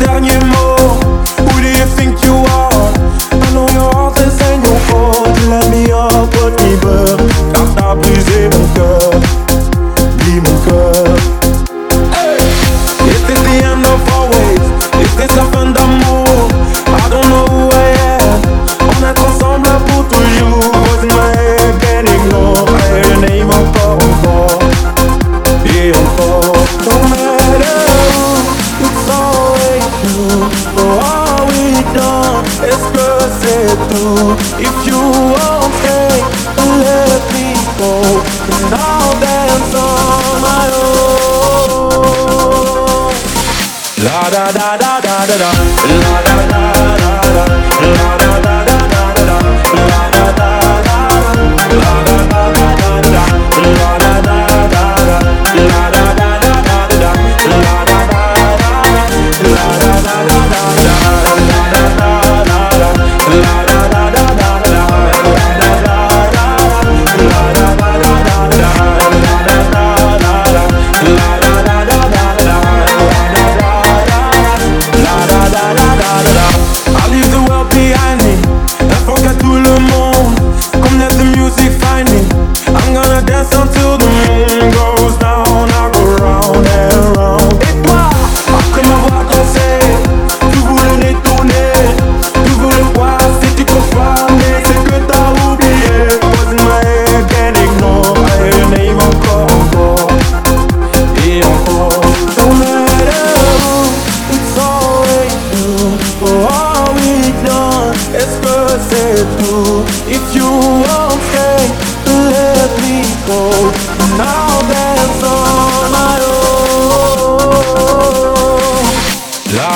удар не for all we done is cursed through. If you won't take, let me go, and I'll dance on my own. La da da da da da da. La da da.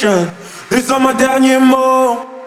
This is my dernier mot.